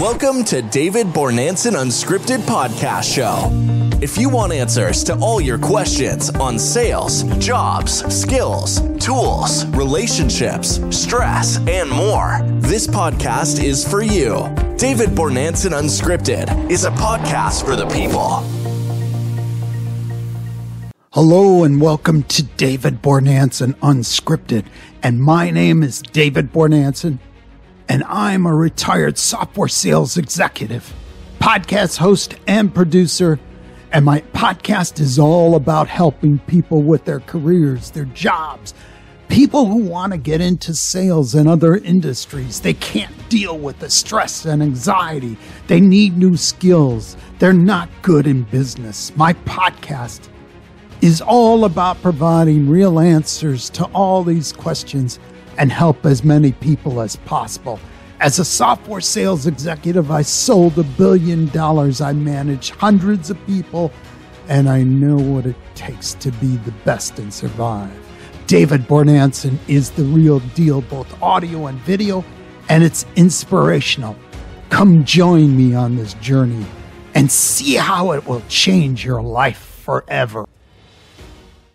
Welcome to David Bornanson Unscripted Podcast Show. If you want answers to all your questions on sales, jobs, skills, tools, relationships, stress, and more, this podcast is for you. David Bornanson Unscripted is a podcast for the people. Hello and welcome to David Bornanson Unscripted. And my name is David Bornanson, and I'm a retired software sales executive, podcast host, and producer. And my podcast is all about helping people with their careers, their jobs, people who want to get into sales and other industries. They can't deal with the stress and anxiety. They need new skills. They're not good in business. My podcast is all about providing real answers to all these questions and help as many people as possible. As a software sales executive, I sold a billion dollars. I manage hundreds of people, and I know what it takes to be the best and survive. David Bornanson is the real deal, both audio and video, and it's inspirational. Come join me on this journey and see how it will change your life forever.